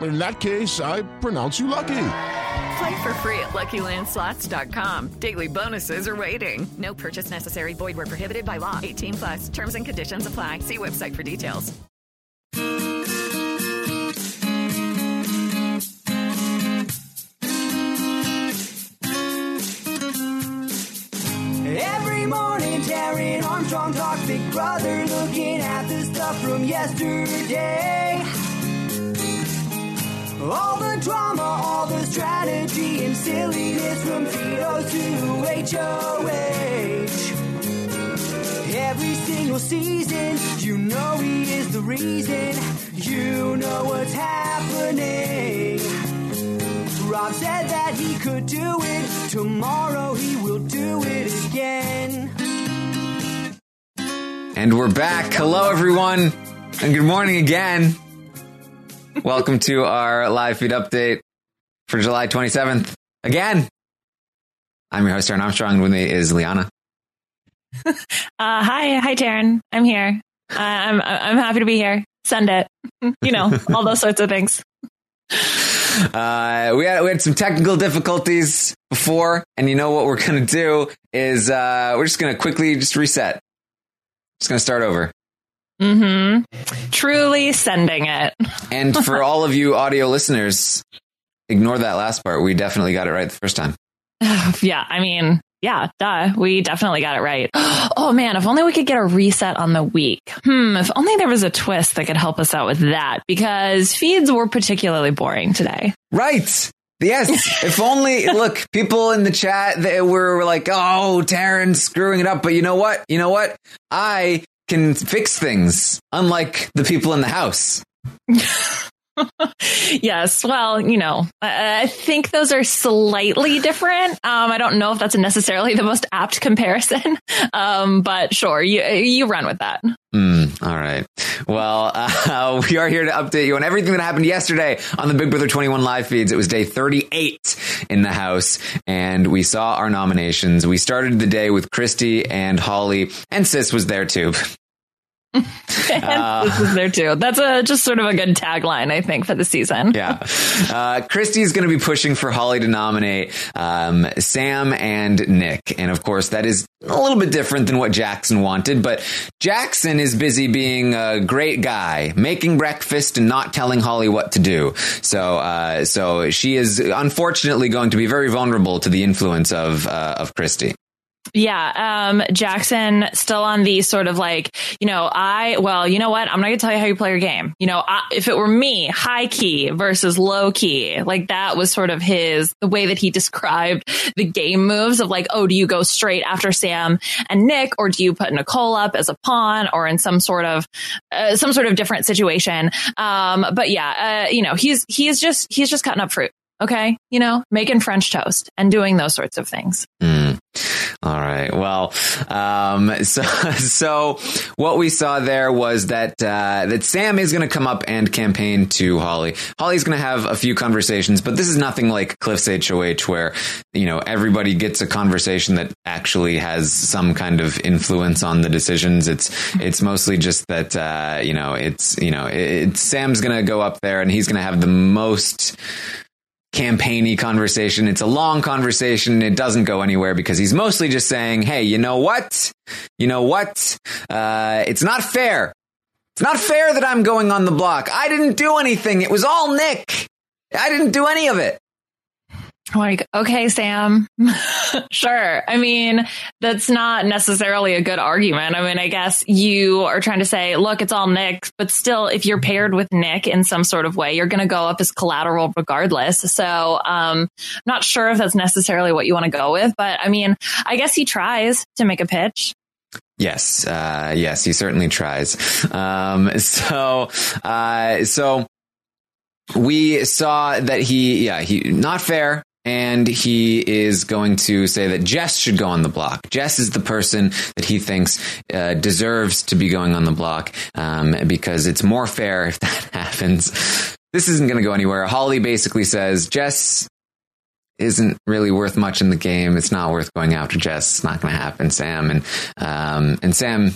In that case, I pronounce you lucky. Play for free at LuckyLandSlots.com. Daily bonuses are waiting. No purchase necessary. Void where prohibited by law. 18 plus. Terms and conditions apply. See website for details. Every morning, Taryn Armstrong talks Big Brother, looking at the stuff from yesterday. All the drama, all the strategy and silliness from veto to HOH. Every single season, you know he is the reason. You know what's happening. Rob said that he could do it. Tomorrow he will do it again. And we're back. Hello, everyone, and good morning again. Welcome to our live feed update for July 27th. Again, I'm your host, Taryn Armstrong, and with me is Liana. uh, hi, hi, Taryn. I'm here. Uh, I'm I'm happy to be here. Send it. You know, all those sorts of things. Uh, we had we had some technical difficulties before, and you know what we're gonna do is uh, we're just gonna quickly just reset. Just gonna start over. Mm-hmm. Truly sending it. and for all of you audio listeners, ignore that last part. We definitely got it right the first time. yeah, I mean, yeah, duh. We definitely got it right. Oh man, if only we could get a reset on the week. Hmm, if only there was a twist that could help us out with that because feeds were particularly boring today. Right. Yes. if only, look, people in the chat they were like, oh, Taryn's screwing it up. But you know what? You know what? I can fix things, unlike the people in the house. yes. Well, you know, I, I, think those are slightly different. Um, I don't know if that's necessarily the most apt comparison, um, but sure, you you run with that. Mm, all right. Well, uh, we are here to update you on everything that happened yesterday on the Big Brother 21 live feeds. It was day 38 in the house, and we saw our nominations. We started the day with Christie and Holly, and Sis was there too. Uh, this is there too. That's a just sort of a good tagline, I think, for the season. yeah, uh, Christie's going to be pushing for Holly to nominate um, Sam and Nick, and of course, that is a little bit different than what Jackson wanted. But Jackson is busy being a great guy, making breakfast and not telling Holly what to do. So, uh, so she is unfortunately going to be very vulnerable to the influence of uh, of Christie. Yeah. Um, Jackson still on the sort of like, you know, I, well, you know what? I'm not going to tell you how you play your game. You know, I, if it were me, high key versus low key, like that was sort of his, the way that he described the game moves of like, oh, do you go straight after Sam and Nick or do you put Nicole up as a pawn or in some sort of, uh, some sort of different situation? Um, but yeah, uh, you know, he's, he's just, he's just cutting up fruit. Okay. You know, making French toast and doing those sorts of things. Mm. All right. Well, um, so so what we saw there was that uh, that Sam is going to come up and campaign to Holly. Holly's going to have a few conversations, but this is nothing like Cliff's HOH, where you know everybody gets a conversation that actually has some kind of influence on the decisions. It's it's mostly just that uh, you know it's you know it, it's Sam's going to go up there and he's going to have the most campaigny conversation. It's a long conversation. It doesn't go anywhere because he's mostly just saying, Hey, you know what? You know what? Uh, it's not fair. It's not fair that I'm going on the block. I didn't do anything. It was all Nick. I didn't do any of it. Like, okay, Sam, sure. I mean, that's not necessarily a good argument. I mean, I guess you are trying to say, look, it's all Nick, but still, if you're paired with Nick in some sort of way, you're going to go up as collateral regardless. So, um, not sure if that's necessarily what you want to go with, but I mean, I guess he tries to make a pitch. Yes, uh, yes, he certainly tries. Um, so, uh, so we saw that he, yeah, he not fair. And he is going to say that Jess should go on the block. Jess is the person that he thinks uh, deserves to be going on the block um, because it's more fair if that happens. This isn't going to go anywhere. Holly basically says Jess isn't really worth much in the game. It's not worth going after Jess. It's not going to happen, Sam. And um, and Sam,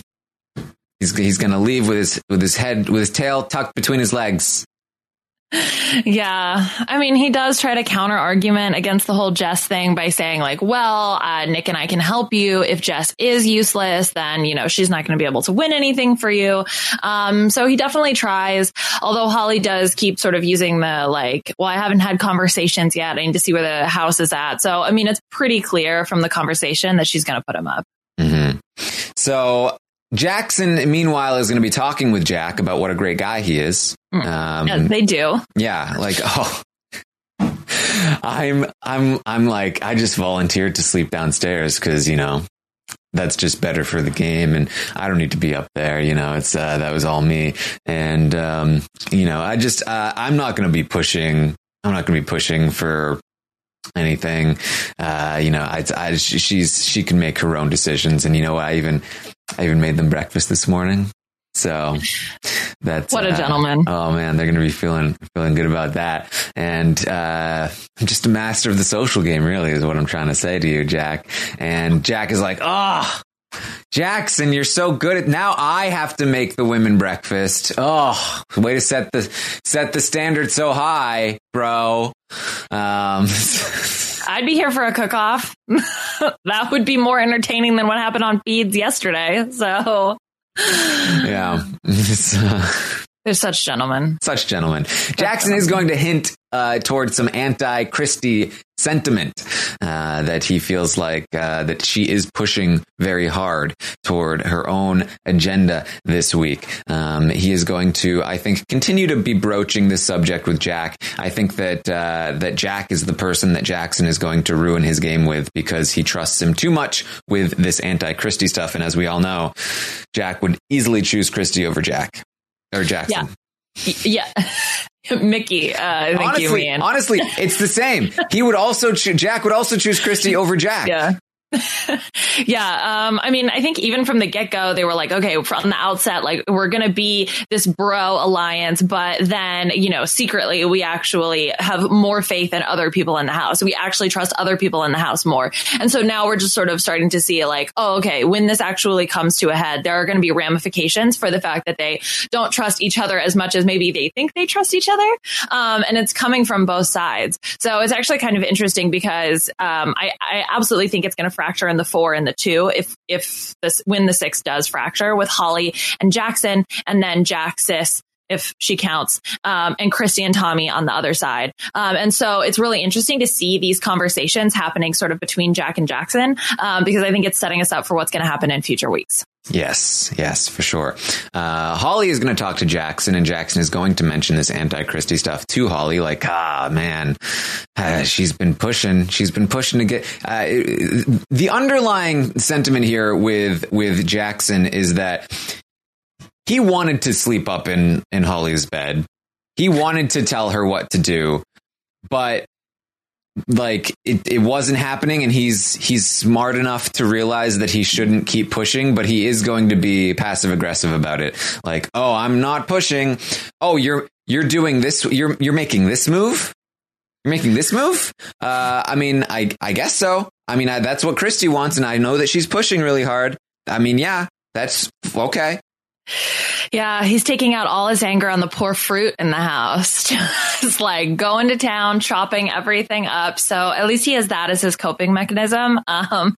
he's he's going to leave with his with his head with his tail tucked between his legs. Yeah. I mean, he does try to counter argument against the whole Jess thing by saying like, well, uh, Nick and I can help you. If Jess is useless, then, you know, she's not going to be able to win anything for you. Um, so he definitely tries, although Holly does keep sort of using the like, well, I haven't had conversations yet. I need to see where the house is at. So, I mean, it's pretty clear from the conversation that she's going to put him up. Mm-hmm. So Jackson, meanwhile, is going to be talking with Jack about what a great guy he is. Um, Yeah, they do. yeah, like oh, I'm I'm I'm like I just volunteered to sleep downstairs because you know that's just better for the game, and I don't need to be up there. You know, it's uh, that was all me, and um, you know, I just uh, I'm not going to be pushing. I'm not going to be pushing for anything. Uh, you know, I, I, she's, she can make her own decisions. And you know, I even, I even made them breakfast this morning. So that's What a uh, gentleman. Oh man, they're going to be feeling, feeling good about that. And, uh, I'm just a master of the social game, really, is what I'm trying to say to you, Jack. And Jack is like, oh, Jackson, you're so good at now. I have to make the women breakfast. Oh, way to set the set the standard so high, bro. Um, I'd be here for a cook off. that would be more entertaining than what happened on feeds yesterday. So yeah, they're such gentlemen. such gentlemen. Jackson is going to hint uh, towards some anti-Christie sentiment uh, that he feels like uh, that she is pushing very hard toward her own agenda this week. Um, he is going to, I think, continue to be broaching this subject with Jack. I think that uh, that Jack is the person that Jackson is going to ruin his game with because he trusts him too much with this anti-Christie stuff. And as we all know, Jack would easily choose Christie over Jack or Jackson. Y- Yeah. Mickey, uh, honestly, you honestly, it's the same. He would also choo- Jack would also choose Christie over Jack. Yeah. Yeah. Um, I mean, I think even from the get go, they were like, okay, from the outset, like we're going to be this bro alliance, but then, you know, secretly we actually have more faith in other people in the house. We actually trust other people in the house more. And so now we're just sort of starting to see like, oh, okay, when this actually comes to a head, there are going to be ramifications for the fact that they don't trust each other as much as maybe they think they trust each other. Um, and it's coming from both sides. So it's actually kind of interesting because, um, I, I absolutely think it's going to fracture in the four and the two if if this when the six does fracture with Holly and Jackson and then Jack sis if she counts, um, and Christie and Tommy on the other side. Um, and so it's really interesting to see these conversations happening sort of between Jack and Jackson, um, because I think it's setting us up for what's going to happen in future weeks. Yes, yes, for sure. Uh, Holly is going to talk to Jackson, and Jackson is going to mention this anti-Christie stuff to Holly. Like, ah, man, uh, she's been pushing. She's been pushing to get. Uh, the underlying sentiment here with with Jackson is that he wanted to sleep up in in Holly's bed. He wanted to tell her what to do, but like it, it wasn't happening and he's he's smart enough to realize that he shouldn't keep pushing but he is going to be passive aggressive about it. Like oh i'm not pushing. Oh you're you're doing this you're you're making this move? You're making this move? Uh i mean i i guess so. I mean I, that's what christie wants and i know that she's pushing really hard. I mean yeah that's okay Yeah, he's taking out all his anger on the poor fruit in the house. Just like going to town, chopping everything up. So at least he has that as his coping mechanism. Um,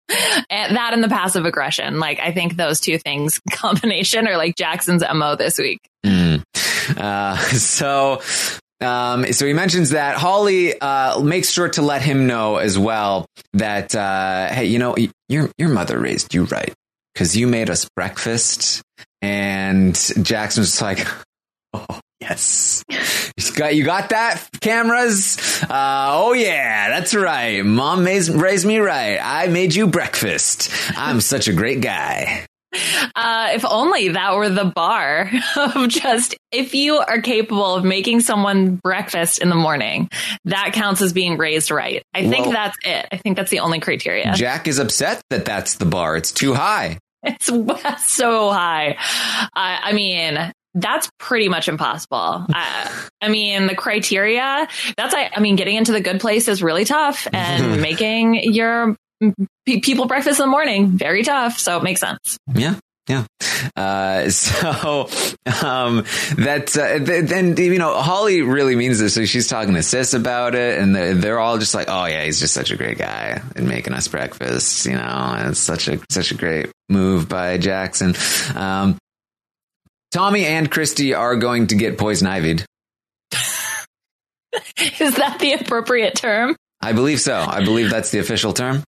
and that and the passive aggression. Like I think those two things combination are like Jackson's MO this week. Mm. Uh, so um, so he mentions that Holly uh, makes sure to let him know as well that uh, hey, you know, your your mother raised you right because you made us breakfast, and Jackson was like, oh yes, you got you got that cameras. Uh, oh yeah, that's right. Mom raised, raised me right. I made you breakfast. I'm such a great guy. Uh, if only that were the bar of just if you are capable of making someone breakfast in the morning, that counts as being raised right. I think Well- that's it. I think that's the only criteria. Jack is upset that that's the bar. It's too high. It's so high. I, I mean, that's pretty much impossible. I, I mean, the criteria, that's, I, I mean, getting into the good place is really tough and making your pe- people breakfast in the morning, very tough. So it makes sense. Yeah. Yeah. Uh, so, um, that's, uh, th- then, you know, Holly really means this. So she's talking to Sis about it and they're, they're all just like, oh yeah, he's just such a great guy and making us breakfast, you know, and it's such a, such a great move by Jackson. Um, Tommy and Christie are going to get poison ivied. Is that the appropriate term? I believe so. I believe that's the official term.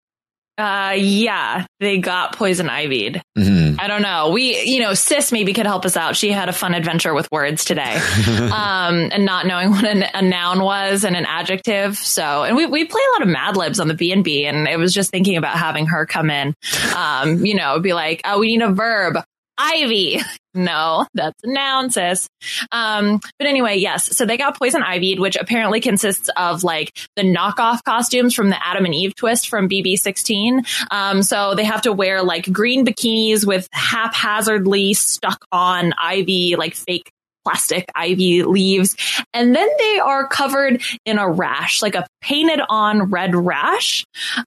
Uh, yeah, they got poison ivied. Mhm. I don't know. We, you know, sis maybe could help us out. She had a fun adventure with words today, um, and not knowing what a, a noun was and an adjective. So, and we we play a lot of Mad Libs on the B and B, and it was just thinking about having her come in. Um, you know, be like, oh, we need a verb. Ivy. No, that's a noun, sis. Um, but anyway, yes. So they got poison ivied, which apparently consists of like the knockoff costumes from the Adam and Eve twist from BB16. Um, so they have to wear like green bikinis with haphazardly stuck on ivy, like fake plastic ivy leaves. And then they are covered in a rash, like a painted on red rash.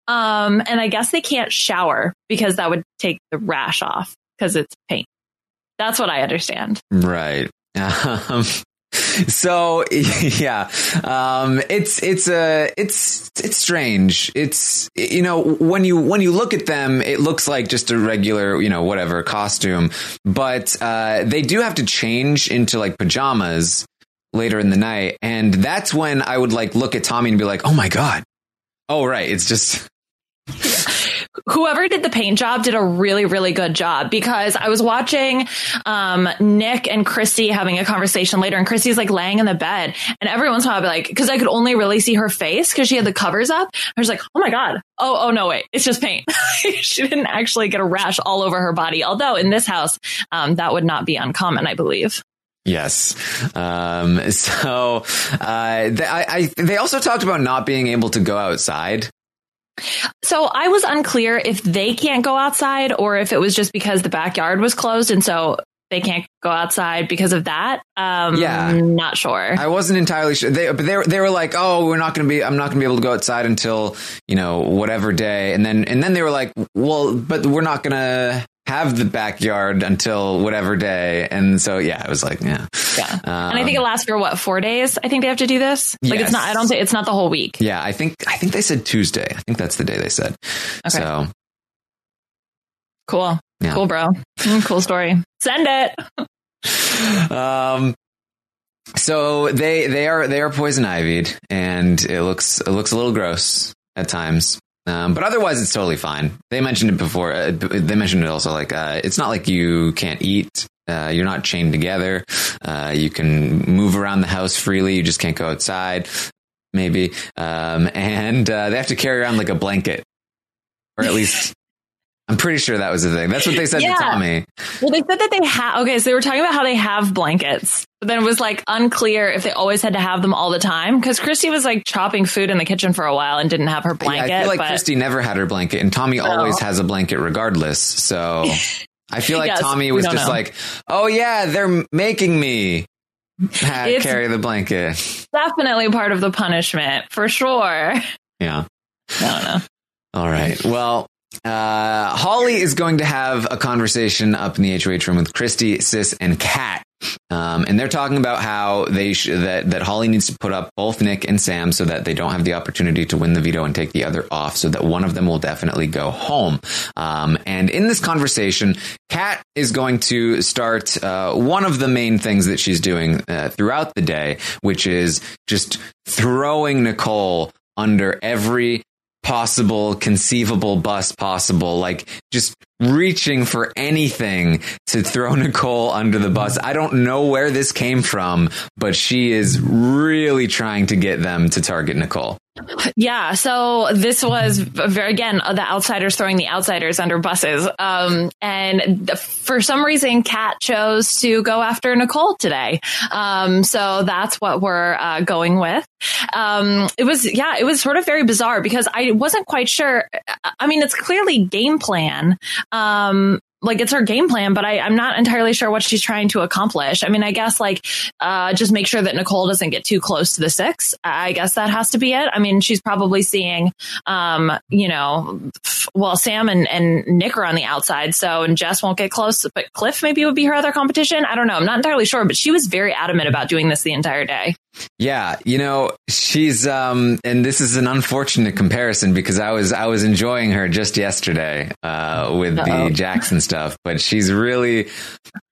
Um, and I guess they can't shower because that would take the rash off because it's paint. That's what I understand. Right. Um, so yeah, um, it's it's a it's it's strange. It's you know when you when you look at them, it looks like just a regular you know whatever costume, but uh, they do have to change into like pajamas later in the night, and that's when I would like look at Tommy and be like, oh my god, oh right, it's just whoever did the paint job did a really really good job because i was watching um, nick and christie having a conversation later and christie's like laying in the bed and every once in a while i'd be like because i could only really see her face because she had the covers up. I was like oh my god. Oh oh no wait. It's just paint. She didn't actually get a rash all over her body. Although in this house um, that would not be uncommon i believe. Yes. Um, so uh, they, I, I, they also talked about not being able to go outside. So I was unclear if they can't go outside or if it was just because the backyard was closed and so they can't go outside because of that. Um, Yeah. not sure. I wasn't entirely sure. They, but they, were- they were like, "Oh, we're not going to be. I'm not going to be able to go outside until you know whatever day." And then and then they were like, "Well, but we're not going to have the backyard until whatever day." And so yeah, I was like, "Yeah, yeah. Um, and I think it lasts for what four days. I think they have to do this. Like Yes. it's not. I don't think it's not the whole week. yeah." I think I think they said Tuesday. I think that's the day they said. Okay. So Cool. Yeah. Cool, bro. Mm, cool story. Send it. um so they they are they are poison ivied and it looks it looks a little gross at times um, but otherwise it's totally fine. They mentioned it before uh, they mentioned it also like uh, it's not like you can't eat uh, you're not chained together uh, you can move around the house freely you just can't go outside maybe. Um, and uh, they have to carry around like a blanket. Or at least i'm pretty sure that was the thing. That's what they said Yeah. to tommy. Well, they said that they have. Okay, so they were talking about how they have blankets, but then it was like unclear if they always had to have them all the time. Because Christie was like chopping food in the kitchen for a while and didn't have her blanket. Yeah, I feel like but Christie never had her blanket, and Tommy always has a blanket regardless. So I feel like Yes, Tommy was just know. like, "Oh yeah, they're making me carry the blanket." definitely part of the punishment for sure. Yeah. I don't know. All right. Well, uh, Holly is going to have a conversation up in the HOH room with Christie, Sis, and Kat. Um, and they're talking about how they sh- that that Holly needs to put up both Nick and Sam so that they don't have the opportunity to win the veto and take the other off, so that one of them will definitely go home. Um, and in this conversation, Kat is going to start uh, one of the main things that she's doing uh, throughout the day, which is just throwing Nicole under every possible conceivable bus possible like just reaching for anything to throw Nicole under the bus. I don't know where this came from, but she is really trying to get them to target Nicole. Yeah, so this was very again the outsiders throwing the outsiders under buses, um, and the, for some reason, Kat chose to go after Nicole today. Um, so that's what we're uh, going with. Um, it was yeah, it was sort of very bizarre because I wasn't quite sure. I mean, it's clearly game plan. Um, like it's her game plan, but I, I'm not entirely sure what she's trying to accomplish. I mean, I guess like uh, just make sure that Nicole doesn't get too close to the six. I guess that has to be it. I mean, she's probably seeing, um, you know, well, Sam and, and Nick are on the outside, so and Jess won't get close, but Cliff maybe would be her other competition. I don't know. I'm not entirely sure, but she was very adamant about doing this the entire day. Yeah, you know, she's um and this is an unfortunate comparison because I was I was enjoying her just yesterday uh with Uh-oh. the Jackson stuff, but she's really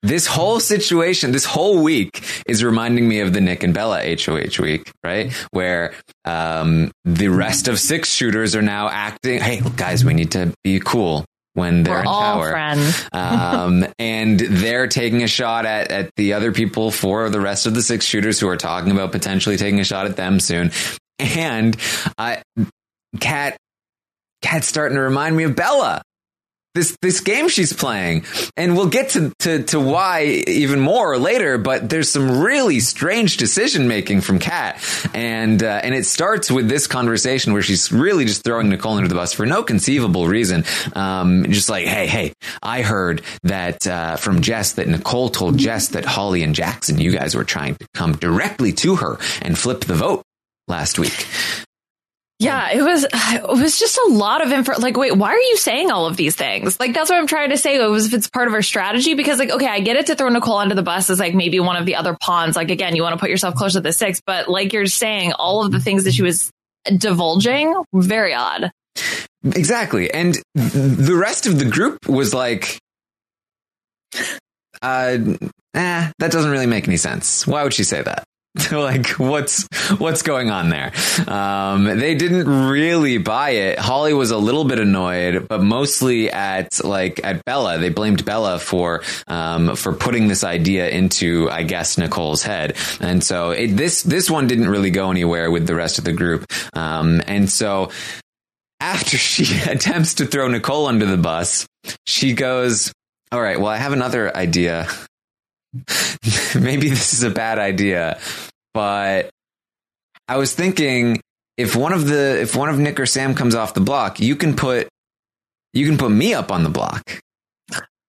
this whole situation, this whole week is reminding me of the Nick and Bella HOH week, right? Where um the rest of six shooters are now acting, hey, guys, we need to be cool when they're We're in all power. friends. um, and they're taking a shot at, at the other people for the rest of the six shooters who are talking about potentially taking a shot at them soon. And I, Kat, Kat's starting to remind me of Bella this this game she's playing. And we'll get to, to, to why even more later but there's some really strange decision making from kat. And uh, and it starts with this conversation where she's really just throwing nicole under the bus for no conceivable reason. Um, just like hey hey i heard that uh, from jess that nicole told jess that holly and jackson you guys were trying to come directly to her and flip the vote last week yeah, it was it was just a lot of info. Like, wait, why are you saying all of these things? Like, that's what I'm trying to say. It was if it's part of her strategy because, like, okay, I get it to throw Nicole under the bus as like maybe one of the other pawns. Like, again, you want to put yourself close to the six, but like you're saying, all of the things that she was divulging, very odd. Exactly, and the rest of the group was like, uh, eh, that doesn't really make any sense. Why would she say that? like what's what's going on there? Um, they didn't really buy it. Holly was a little bit annoyed but mostly at like at bella. They blamed bella for um, for putting this idea into i guess nicole's head. And so it, this this one didn't really go anywhere with the rest of the group. Um, and so after she attempts to throw nicole under the bus she goes all right well i have another idea. Maybe this is a bad idea, but I was thinking if one of the if one of Nick or Sam comes off the block, you can put you can put me up on the block.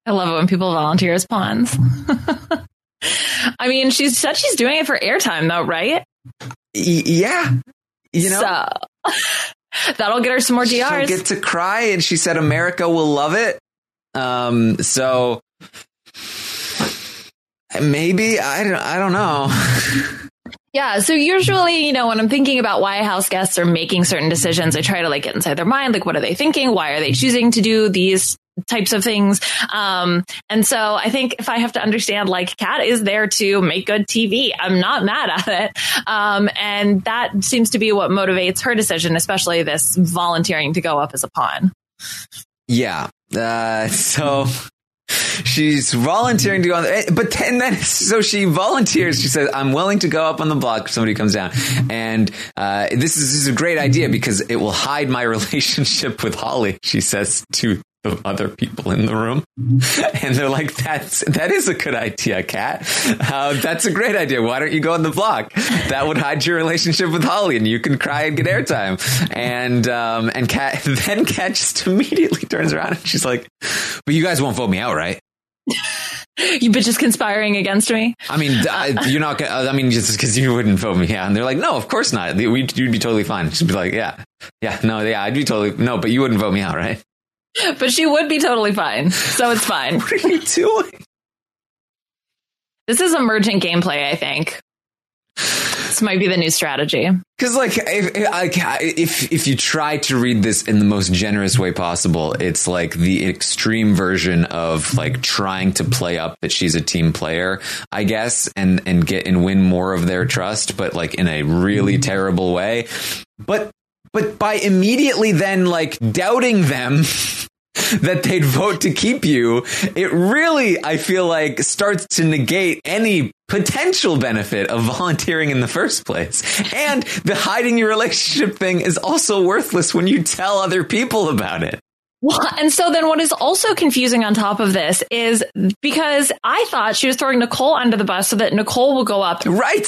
I love it when people volunteer as pawns. I mean, she said she's doing it for airtime though, right? Y- yeah. You know, so, that'll get her some more DRs. She'll get to cry, and she said America will love it. Um, so maybe I don't. I don't know. Yeah. So usually, you know, when I'm thinking about why house guests are making certain decisions, I try to like get inside their mind. Like, what are they thinking? Why are they choosing to do these types of things? Um, and so I think if I have to understand, like, Kat is there to make good TV. I'm not mad at it. Um, and that seems to be what motivates her decision, especially this volunteering to go up as a pawn. Yeah. Uh, so she's volunteering to go on the, but then, then so she volunteers. She says i'm willing to go up on the block if somebody comes down. And uh, this, is, this is a great idea because it will hide my relationship with holly she says to the other people in the room and they're like that's that is a good idea kat uh, that's a great idea why don't you go on the block that would hide your relationship with holly and you can cry and get airtime and um and kat then kat just immediately turns around and she's like but you guys won't vote me out right you bitches conspiring against me. I mean, you're not I mean, just because you wouldn't vote me out. And they're like, no, of course not. We'd, you'd be totally fine. She'd be like, yeah, yeah, no, yeah, I'd be totally, no, but you wouldn't vote me out, right? But she would be totally fine. So it's fine. what are you doing? This is emergent gameplay, I think. This might be the new strategy. Because like if, if if you try to read this in the most generous way possible, it's like the extreme version of like trying to play up that she's a team player, I guess, and and get and win more of their trust, but like in a really terrible way. But but by immediately then like doubting them that they'd vote to keep you, it really, I feel like, starts to negate any potential benefit of volunteering in the first place. And the hiding your relationship thing is also worthless when you tell other people about it. Well, and so then what is also confusing on top of this is because I thought she was throwing Nicole under the bus so that Nicole will go up. Right.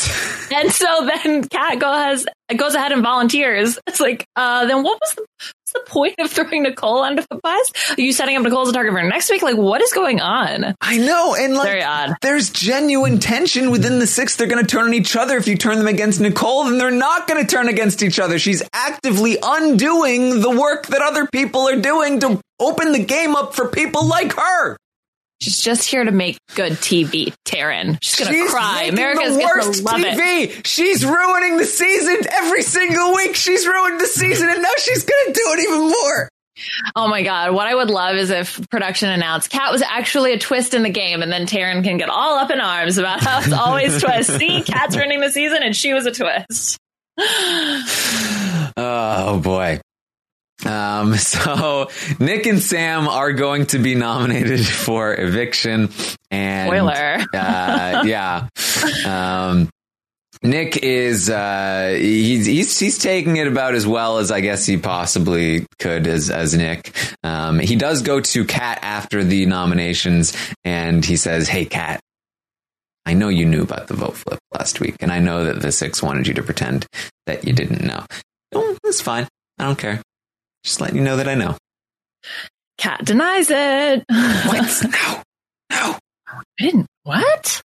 And so then Kat goes, goes ahead and volunteers. It's like, uh, then what was the, the point of throwing Nicole under the bus? Are you setting up Nicole as a target for next week? Like, what is going on? I know. And like, Very odd. there's genuine tension within the six. They're going to turn on each other. If you turn them against Nicole, then they're not going to turn against each other. She's actively undoing the work that other people are doing to open the game up for people like her. She's just here to make good TV, Taryn. She's gonna She's cry. America's the gonna worst love it. TV. She's ruining the season every single week. She's ruined the season, and now she's going to do it even more. Oh my god! What I would love is if production announced Kat was actually a twist in the game, and then Taryn can get all up in arms about how it's always twist. See, Kat's ruining the season, and she was a twist. Oh boy. Um, so Nick and Sam are going to be nominated for eviction and Spoiler. uh, yeah. Um, Nick is uh, he's, he's he's taking it about as well as I guess he possibly could as as Nick. Um, he does go to Kat after the nominations and he says, "Hey, Kat, I know you knew about the vote flip last week, and I know that the six wanted you to pretend that you didn't know. Oh, that's fine. I don't care. Just letting you know that I know. Kat denies it. What? no, no. I didn't. What?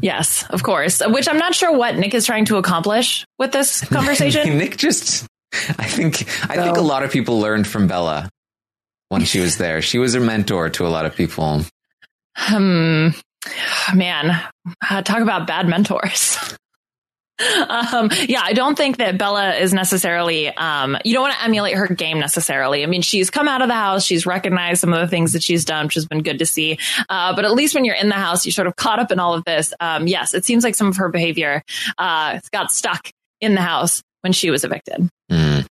Yes, of course. Which I'm not sure what Nick is trying to accomplish with this conversation. Nick just. I think. I think a lot of people learned from Bella when she was there. She was a mentor to a lot of people. Hmm. Man, uh, talk about bad mentors. um, yeah, I don't think that Bella is necessarily, um, you don't want to emulate her game necessarily. I mean, she's come out of the house. She's recognized some of the things that she's done, which has been good to see. Uh, but at least when you're in the house, you're sort of caught up in all of this. Um, yes, it seems like some of her behavior, uh, got stuck in the house when she was evicted. Mm.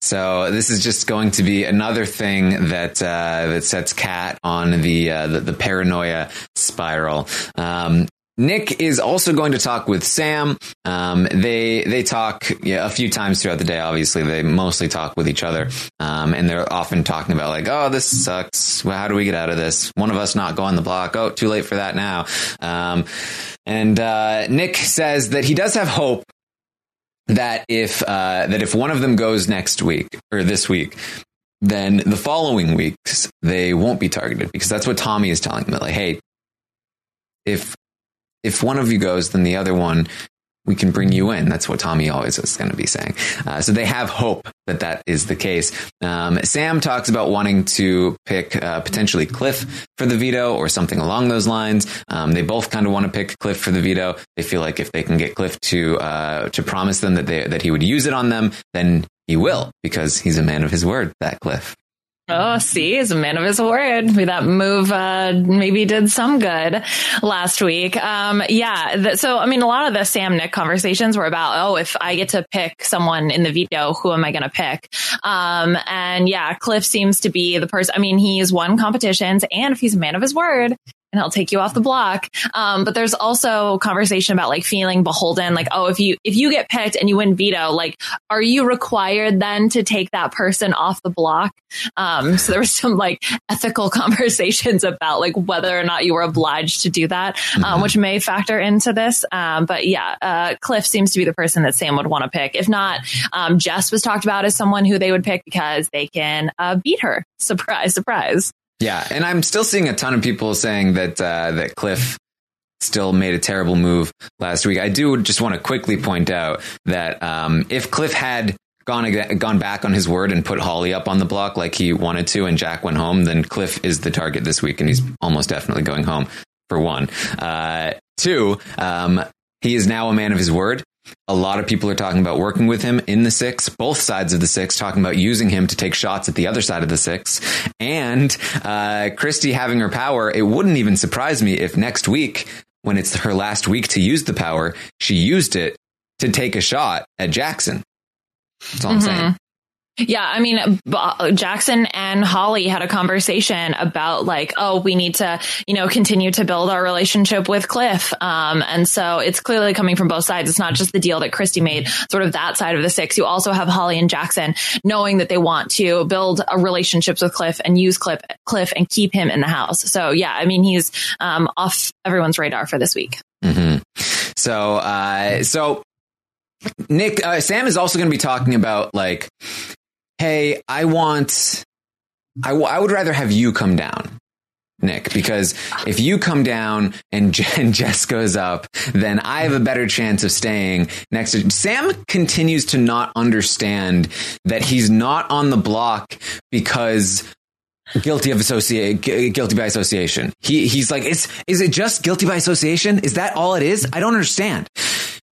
So this is just going to be another thing that uh, that sets Kat on the, uh, the the paranoia spiral. Um, Nick is also going to talk with Sam. Um, they they talk yeah, a few times throughout the day. Obviously, they mostly talk with each other, um, and they're often talking about like, "Oh, this sucks. Well, how do we get out of this? One of us not go on the block. Oh, too late for that now." Um, and uh, Nick says that he does have hope that if uh, that if one of them goes next week or this week, then the following weeks they won't be targeted because that's what Tommy is telling them. Like, hey, if if one of you goes, then the other one we can bring you in. That's what Tommy always is going to be saying. Uh, so they have hope that that is the case. Um, Sam talks about wanting to pick uh, potentially Cliff for the veto or something along those lines. Um, they both kind of want to pick Cliff for the veto. They feel like if they can get Cliff to uh, to promise them that they that he would use it on them, then he will because he's a man of his word. That Cliff. Oh, see, he's a man of his word. That move uh, maybe did some good last week. Um, yeah. Th- so, I mean, a lot of the Sam Nick conversations were about, oh, if I get to pick someone in the veto, who am I going to pick? Um, and yeah, Cliff seems to be the person. I mean, he's won competitions, and if he's a man of his word, and he'll take you off the block. Um, but there's also conversation about like feeling beholden, like, oh, if you if you get picked and you win veto, like, are you required then to take that person off the block? Um, so there was some like ethical conversations about like whether or not you were obliged to do that, um, which may factor into this. Um, but yeah, uh, Cliff seems to be the person that Sam would want to pick. If not, um, Jess was talked about as someone who they would pick because they can uh, beat her. Surprise, surprise. Yeah, and I'm still seeing a ton of people saying that uh, that Cliff still made a terrible move last week. I do just want to quickly point out that um, if Cliff had gone gone back on his word and put Holly up on the block like he wanted to, and Jack went home, then Cliff is the target this week, and he's almost definitely going home. for one. Uh, two, um, he is now a man of his word. A lot of people are talking about working with him in the six, both sides of the six, talking about using him to take shots at the other side of the six. And uh, Christie having her power, it wouldn't even surprise me if next week, when it's her last week to use the power, she used it to take a shot at Jackson. That's all I'm saying. Yeah, I mean, B- Jackson and Holly had a conversation about like, oh, we need to, you know, continue to build our relationship with Cliff. Um, and so it's clearly coming from both sides. It's not just the deal that Christie made, sort of that side of the six. You also have Holly and Jackson knowing that they want to build a relationships with Cliff and use Cliff, Cliff and keep him in the house. So yeah, I mean, he's um, off everyone's radar for this week. hmm So, uh, so Nick, uh, Sam is also going to be talking about like, hey, I want, I, w- I would rather have you come down. Nick, because if you come down and, Je- and Jess goes up, then I have a better chance of staying next to Sam continues to not understand that he's not on the block because guilty of associate guilty by association. He he's like, is is it just guilty by association? Is that all it is? I don't understand.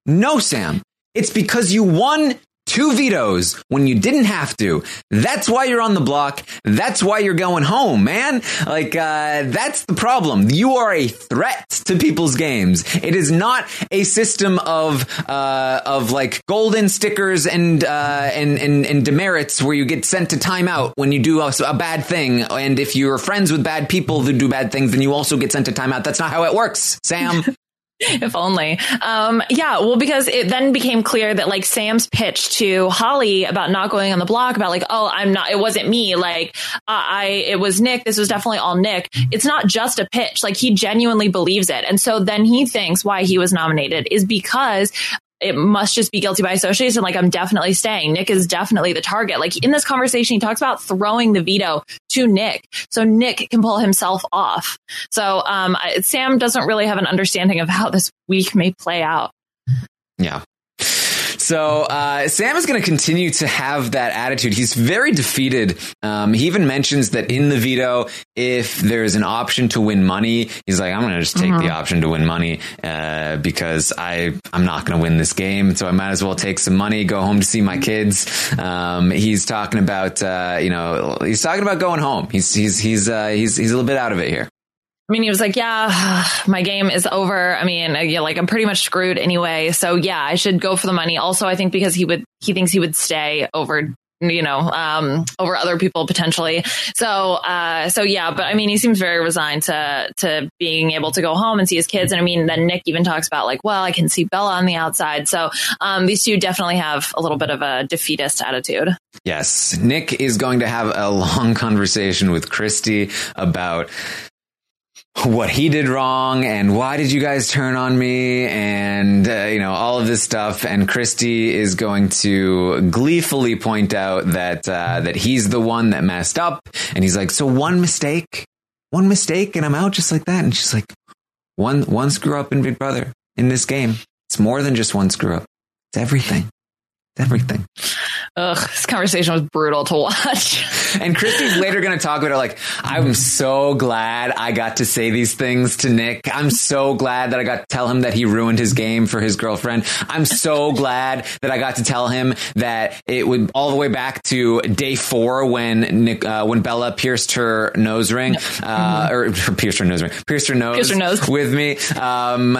No, Sam. It's because you won two vetoes when you didn't have to. That's why you're on the block. That's why you're going home, man. Like, uh, that's the problem. You are a threat to people's games. It is not a system of, uh, of like golden stickers and, uh, and, and, and demerits where you get sent to timeout when you do a, a bad thing. And if you're friends with bad people who do bad things, then you also get sent to timeout. That's not how it works, Sam. if only. Um, yeah, well, because it then became clear that like Sam's pitch to Holly about not going on the block about like, oh, I'm not, it wasn't me. Like, uh, I, it was Nick. This was definitely all Nick. It's not just a pitch. Like he genuinely believes it. And so then he thinks why he was nominated is because it must just be guilty by association. Like I'm definitely staying. Nick is definitely the target. Like in this conversation, he talks about throwing the veto to Nick so Nick can pull himself off. So um, I- Sam doesn't really have an understanding of how this week may play out. Yeah. So uh, Sam is going to continue to have that attitude. He's very defeated. Um, he even mentions that in the veto, if there's an option to win money, he's like, "I'm going to just take the option to win money uh, because I I'm not going to win this game, so I might as well take some money, go home to see my kids." Um, he's talking about uh, you know he's talking about going home. He's he's he's uh, he's he's a little bit out of it here. I mean, he was like, yeah, my game is over. I mean, yeah, like I'm pretty much screwed anyway. So yeah, I should go for the money. Also, I think because he would, he thinks he would stay over, you know, um, over other people potentially. So, uh, so yeah, but I mean, he seems very resigned to, to being able to go home and see his kids. And I mean, then Nick even talks about like, well, I can see Bella on the outside. So, um, these two definitely have a little bit of a defeatist attitude. Yes, Nick is going to have a long conversation with Christie about what he did wrong and why did you guys turn on me and uh, you know all of this stuff. And Christie is going to gleefully point out that uh, that he's the one that messed up. And he's like so one mistake one mistake and I'm out just like that. And she's like one one screw up in Big Brother in this game. It's more than just one screw up. It's everything. It's everything Ugh, this conversation was brutal to watch. And Christie's later going to talk about it like, I'm so glad I got to say these things to Nick. I'm so glad that I got to tell him that he ruined his game for his girlfriend. I'm so glad that I got to tell him that it would all the way back to day four when Nick, uh, when Bella pierced her nose ring, uh, or pierced her nose ring, pierced her nose, Pierced her nose. with me. Um,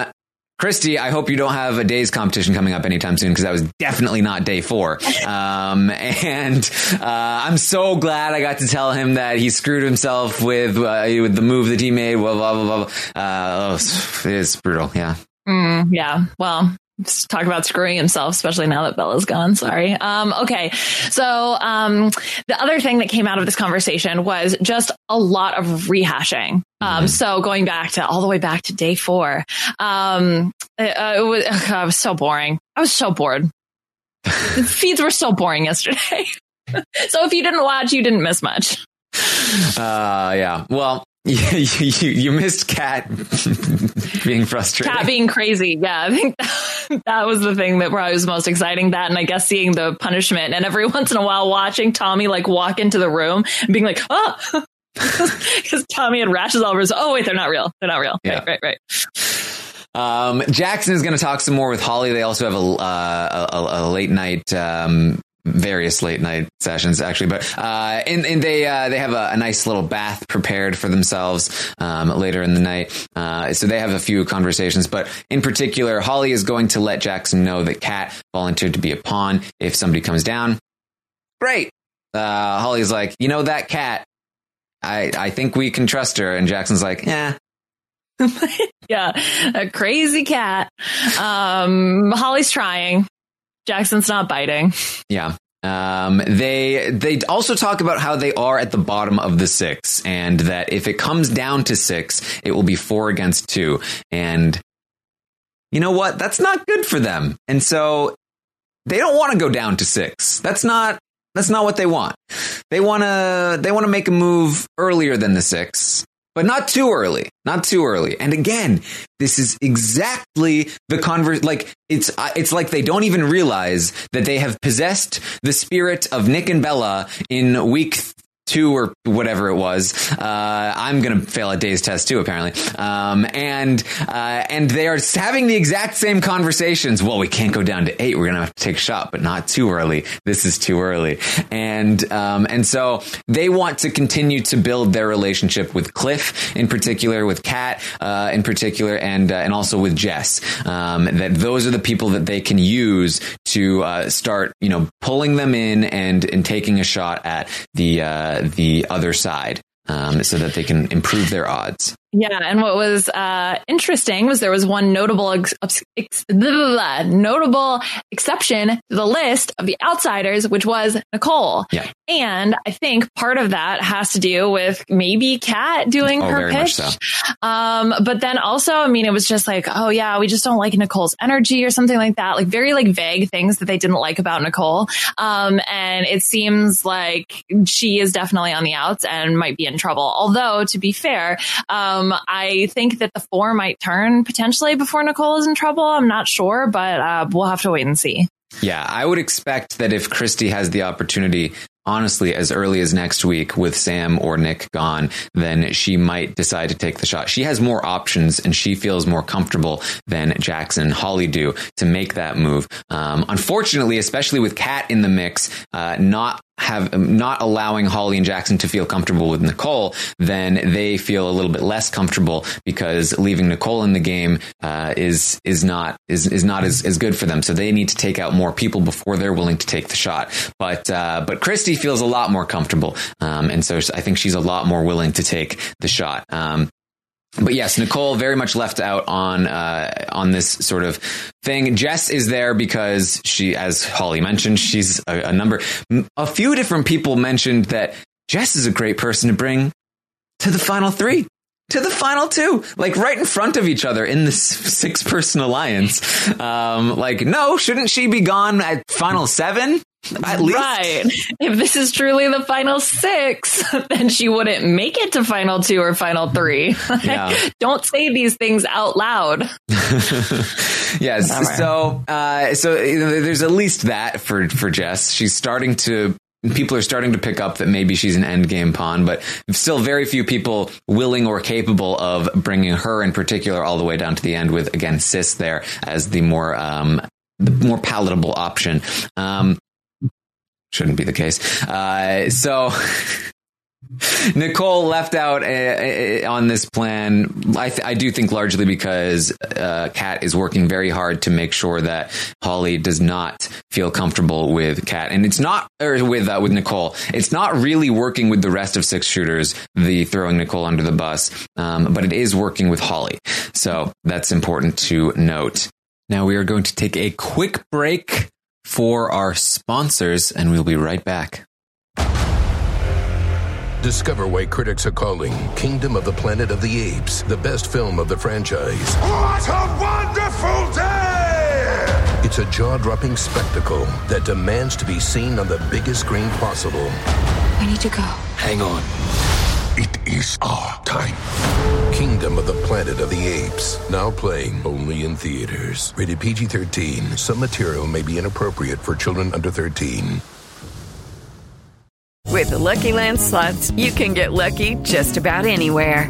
Christie, I hope you don't have a day's competition coming up anytime soon because that was definitely not day four. Um, and uh, I'm so glad I got to tell him that he screwed himself with uh, with the move that he made. Blah blah blah blah. Uh, it's, it's brutal. Yeah. Mm, yeah. Well, talk about screwing himself, especially now that Bella's gone. Sorry. Um, okay. So, um, the other thing that came out of this conversation was just a lot of rehashing. Um, so going back to all the way back to day four, um, it, uh, it was, ugh, I was so boring. I was so bored. the feeds were so boring yesterday. so if you didn't watch, you didn't miss much. Uh, yeah. Well, you, you, you missed Kat being frustrated. Kat being crazy. Yeah, I think that was the thing that probably was most exciting. That and I guess seeing the punishment and every once in a while watching Tommy like walk into the room and being like, oh, because Tommy had rashes all over his. Oh wait, they're not real. They're not real. Yeah. Right, right, right. Um, Jackson is going to talk some more with Holly. They also have a, uh, a, a late night, um, various late night sessions actually, but, uh, and, and they, uh, they have a, a nice little bath prepared for themselves, um, later in the night. Uh, so they have a few conversations, but in particular, Holly is going to let Jackson know that Kat volunteered to be a pawn if somebody comes down. Great. Uh, Holly's like, you know, that cat, I, I think we can trust her. And Jackson's like, yeah, Yeah, a crazy cat. Um, Holly's trying. Jackson's not biting. Yeah. Um, they they also talk about how they are at the bottom of the six, and that if it comes down to six, it will be four against two. And you know what? That's not good for them. And so they don't want to go down to six. That's not that's not what they want. They want to they want to make a move earlier than the six, but not too early. Not too early. And again, this is exactly the convert. Like it's uh, it's like they don't even realize that they have possessed the spirit of Nick and Bella in week. Two or whatever it was. Uh, I'm gonna fail a day's test too, apparently. Um, and uh, and they are having the exact same conversations. Well, we can't go down to eight. We're gonna have to take a shot, but not too early. This is too early. And um, and so they want to continue to build their relationship with Cliff in particular, with Kat uh, in particular, and uh, and also with Jess. Um, that those are the people that they can use to uh, start, you know, pulling them in and and taking a shot at the uh, the other side, um, so that they can improve their odds. Yeah, and what was uh, interesting was there was one notable ex- ex- blah, blah, blah, notable exception to the list of the outsiders, which was Nicole. Yeah. And I think part of that has to do with maybe Kat doing Oh, her pitch. so. Um, but then also, I mean, it was just like, oh yeah, we just don't like Nicole's energy or something like that. Like very like vague things that they didn't like about Nicole. Um, and it seems like she is definitely on the outs and might be in trouble. Although to be fair, um, I think that the four might turn potentially before Nicole is in trouble. I'm not sure, but uh, we'll have to wait and see. Yeah, I would expect that if Christie has the opportunity, honestly, as early as next week with Sam or Nick gone, then she might decide to take the shot. She has more options and she feels more comfortable than Jackson Holly do to make that move. Um, unfortunately, especially with Kat in the mix, uh, not have not allowing Holly and Jackson to feel comfortable with Nicole, then they feel a little bit less comfortable because leaving Nicole in the game uh, is is not is is not as, as good for them. So they need to take out more people before they're willing to take the shot. But uh, but Christie feels a lot more comfortable, um, and so I think she's a lot more willing to take the shot. Um, but yes, Nicole very much left out on uh, on this sort of thing. Jess is there because she, as Holly mentioned, she's a, a number. A few different people mentioned that Jess is a great person to bring to the final three. To the final two, like right in front of each other in this six person alliance. Um, like, no, shouldn't she be gone at final seven? At least. Right. If this is truly the final six, then she wouldn't make it to final two or final three. Yeah. Don't say these things out loud. yes. Whatever. So, uh, so there's at least that for for Jess. She's starting to. People are starting to pick up that maybe she's an end game pawn, but still very few people willing or capable of bringing her in particular all the way down to the end. With again, Sis there as the more um, the more palatable option. Um, shouldn't be the case. Uh, so. Nicole left out uh, uh, on this plan. I, th- I do think largely because uh, Kat is working very hard to make sure that Holly does not feel comfortable with Kat, and it's not or with uh, with Nicole. It's not really working with the rest of six shooters. The throwing Nicole under the bus, um, but it is working with Holly. So that's important to note. Now we are going to take a quick break for our sponsors, and we'll be right back. Discover why critics are calling Kingdom of the Planet of the Apes the best film of the franchise. What a wonderful day! It's a jaw dropping spectacle that demands to be seen on the biggest screen possible. We need to go. Hang on. It is our time. Kingdom of the Planet of the Apes. Now playing only in theaters. Rated PG 13. Some material may be inappropriate for children under 13. With the LuckyLand Slots, you can get lucky just about anywhere.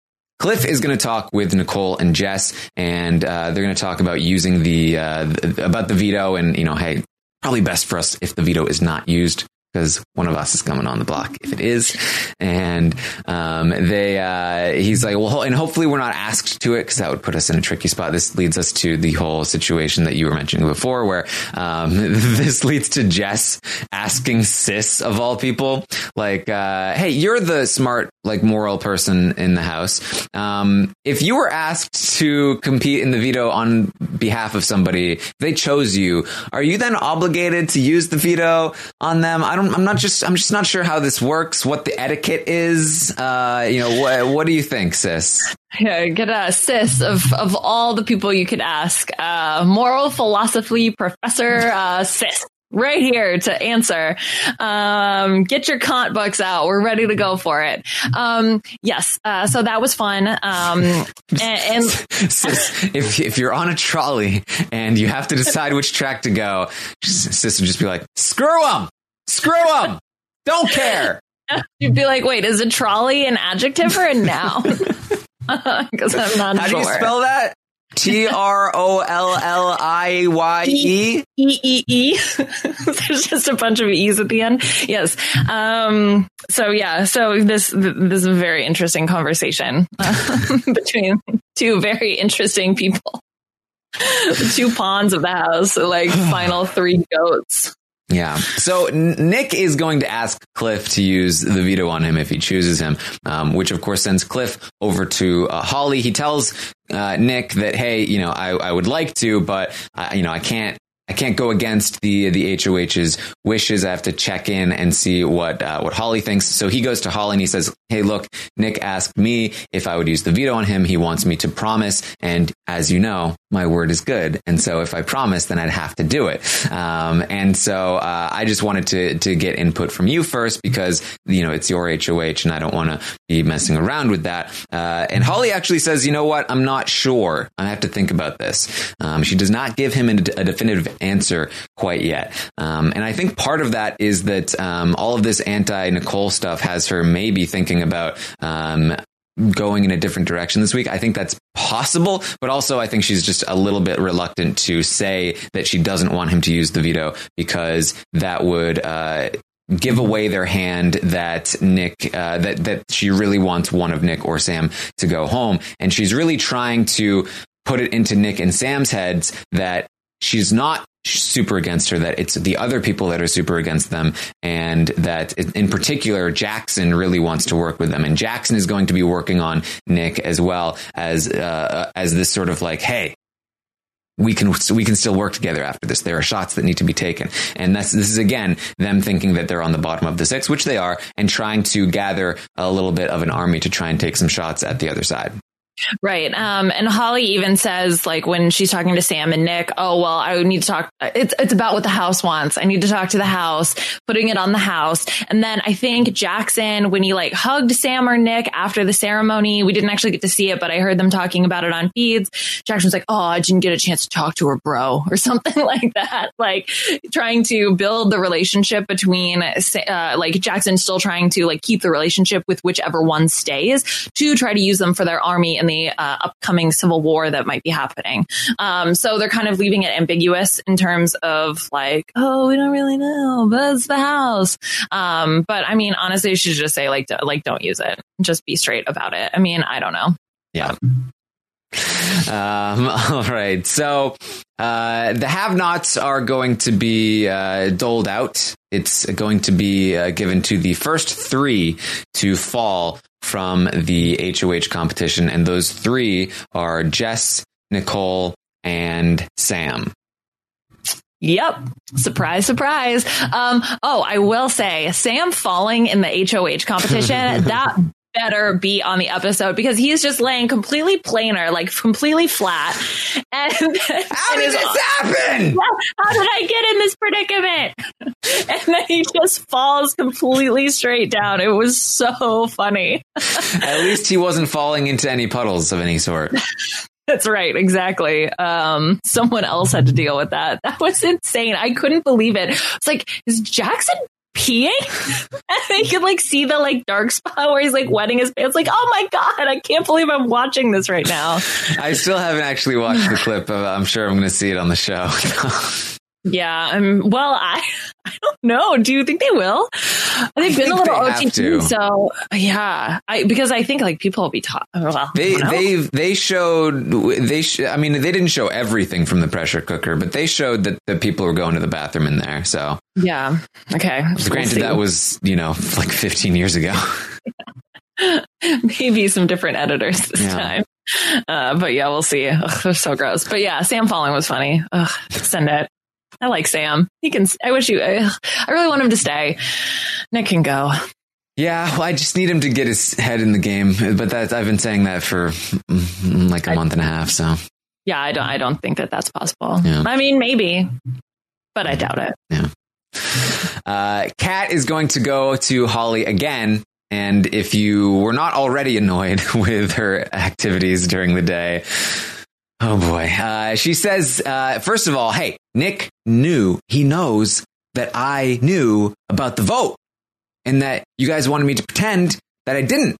Cliff is going to talk with Nicole and Jess, and uh, they're going to talk about using the uh, about the veto, and you know, hey, probably best for us if the veto is not used because one of us is coming on the block if it is. And um, they, uh, he's like, well, and hopefully we're not asked to it because that would put us in a tricky spot. This leads us to the whole situation that you were mentioning before, where um, this leads to Jess asking Sis of all people, like, uh, hey, you're the smart, like, moral person in the house. Um, if you were asked to compete in the veto on behalf of somebody, they chose you, are you then obligated to use the veto on them? I don't I'm not just I'm just not sure how this works. What the etiquette is. Uh, you know, what what do you think, sis? Yeah, get a sis of of all the people you could ask. Uh, moral philosophy professor uh, sis. Right here to answer. Um, get your Kant books out. We're ready to go for it. Um, yes. Uh, so that was fun. Um, and, and sis, if if you're on a trolley and you have to decide which track to go, sis would just be like, "Screw them." Screw them. Don't care. You'd be like, wait, is a trolley an adjective or a noun? Because I'm not How sure. do you spell that? T R O L L I Y E E E E. There's just a bunch of e's at the end. Yes. Um, so yeah. So this this is a very interesting conversation uh, between two very interesting people. Two pawns of the house, like final three goats. Yeah. So Nick is going to ask Cliff to use the veto on him if he chooses him, um, which of course sends Cliff over to uh, Holly. He tells uh, Nick that, hey, you know, I, I would like to, but uh, you know, I can't. I can't go against the the HOH's wishes. I have to check in and see what uh, what Holly thinks. So he goes to Holly and he says, "Hey, look, Nick asked me if I would use the veto on him. He wants me to promise, and as you know, my word is good. And so if I promise, then I'd have to do it. Um, and so uh, I just wanted to to get input from you first because you know it's your HOH, and I don't want to be messing around with that. Uh, and Holly actually says, "You know what? I'm not sure. I have to think about this." Um, she does not give him a, a definitive answer quite yet. Um, and I think part of that is that um, all of this anti Nicole stuff has her maybe thinking about um, going in a different direction this week. I think that's possible, but also I think she's just a little bit reluctant to say that she doesn't want him to use the veto because that would. Uh, give away their hand that Nick uh, that that she really wants one of Nick or Sam to go home and she's really trying to put it into Nick and Sam's heads that she's not super against her that it's the other people that are super against them and that in particular Jackson really wants to work with them and Jackson is going to be working on Nick as well as uh, as this sort of like hey we can we can still work together after this. There are shots that need to be taken, and that's this is again them thinking that they're on the bottom of the six, which they are, and trying to gather a little bit of an army to try and take some shots at the other side. Right. Um, and Holly even says, like, when she's talking to Sam and Nick, oh, well, I need to talk. It's, it's about what the house wants. I need to talk to the house, putting it on the house. And then I think Jackson, when he like hugged Sam or Nick after the ceremony, we didn't actually get to see it, but I heard them talking about it on feeds. Jackson was like, oh, I didn't get a chance to talk to her, bro, or something like that. Like trying to build the relationship between, uh, like Jackson still trying to like keep the relationship with whichever one stays to try to use them for their army in uh, upcoming civil war that might be happening. Um, so they're kind of leaving it ambiguous in terms of like, oh, we don't really know, but it's the house. Um, but I mean, honestly, you should just say like, like, don't use it. Just be straight about it. I mean, I don't know. Yeah. Um, all right. So uh, the have nots are going to be uh, doled out. It's going to be uh, given to the first three to fall from the HOH competition. And those three are Jess, Nicole, and Sam. Yep. Surprise, surprise. Um, oh, I will say Sam falling in the HOH competition, that better be on the episode because he's just laying completely planar, like completely flat. And how did this happen? How did I get in this predicament? And then he just falls completely straight down. It was so funny. At least he wasn't falling into any puddles of any sort. That's right, exactly. Um, someone else had to deal with that. That was insane. I couldn't believe it. It's like, is Jackson peeing? and you could like see the like dark spot where he's like wetting his pants. Like, oh my god, I can't believe I'm watching this right now. I still haven't actually watched the clip. Of, I'm sure I'm going to see it on the show. Yeah, um, well, I I don't know. Do you think they will? They've been a little OTT, so yeah. I because I think like people will be taught. Well, they they they showed they. Sh- I mean, they didn't show everything from the pressure cooker, but they showed that the people were going to the bathroom in there. So yeah, okay. Granted, We'll that was you know like 15 years ago. maybe some different editors this Yeah. time. Uh, but yeah, we'll see. Ugh, they're so gross. But yeah, Sam falling was funny. Ugh, send it. I like Sam. He can. I wish you. I, I really want him to stay. Nick can go. Yeah, well, I just need him to get his head in the game, but that I've been saying that for mm, like a month and a half. So Yeah, I don't. I don't think that that's possible. Yeah. I mean, maybe, but I doubt it. Yeah. Uh, Kat is going to go to Holly again. And if you were not already annoyed with her activities during the day, oh boy. Uh, she says, uh, first of all, hey, Nick knew, he knows that I knew about the vote and that you guys wanted me to pretend that I didn't.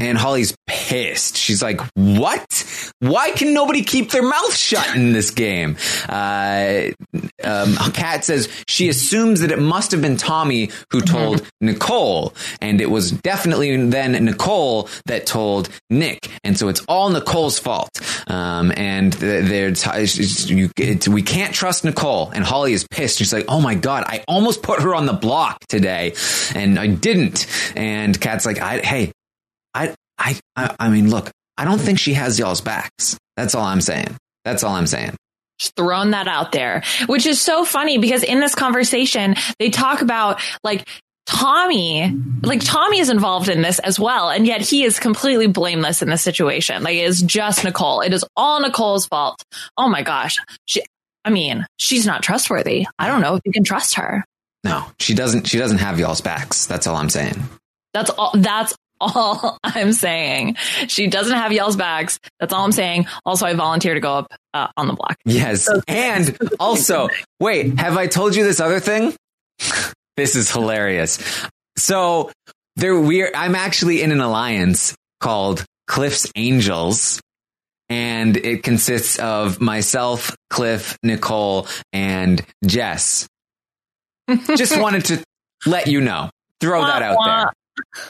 And Holly's pissed. She's like, what? Why can nobody keep their mouth shut in this game? Uh, um, Kat says she assumes that it must have been Tommy who told Nicole. And it was definitely then Nicole that told Nick. And so it's all Nicole's fault. Um, and th- they're t- you, it's, we can't trust Nicole. And Holly is pissed. She's like, oh my God, I almost put her on the block today and I didn't. And Kat's like, I, hey, I, I, I I mean, look, I don't think she has y'all's backs. That's all I'm saying. That's all I'm saying. Just throwing that out there, which is so funny because in this conversation, they talk about like Tommy, like Tommy is involved in this as well. And yet he is completely blameless in this situation. Like it is just Nicole. It is all Nicole's fault. Oh my gosh. She, I mean, she's not trustworthy. I don't know if you can trust her. No, she doesn't. She doesn't have y'all's backs. That's all I'm saying. That's all. That's all I'm saying. She doesn't have y'all's backs. That's all I'm saying. Also, I volunteer to go up uh, on the block. Yes. And also, wait, have I told you this other thing? this is hilarious. So there we're I'm actually in an alliance called Cliff's Angels. And it consists of myself, Cliff, Nicole, and Jess. Just wanted to let you know. Throw that out there.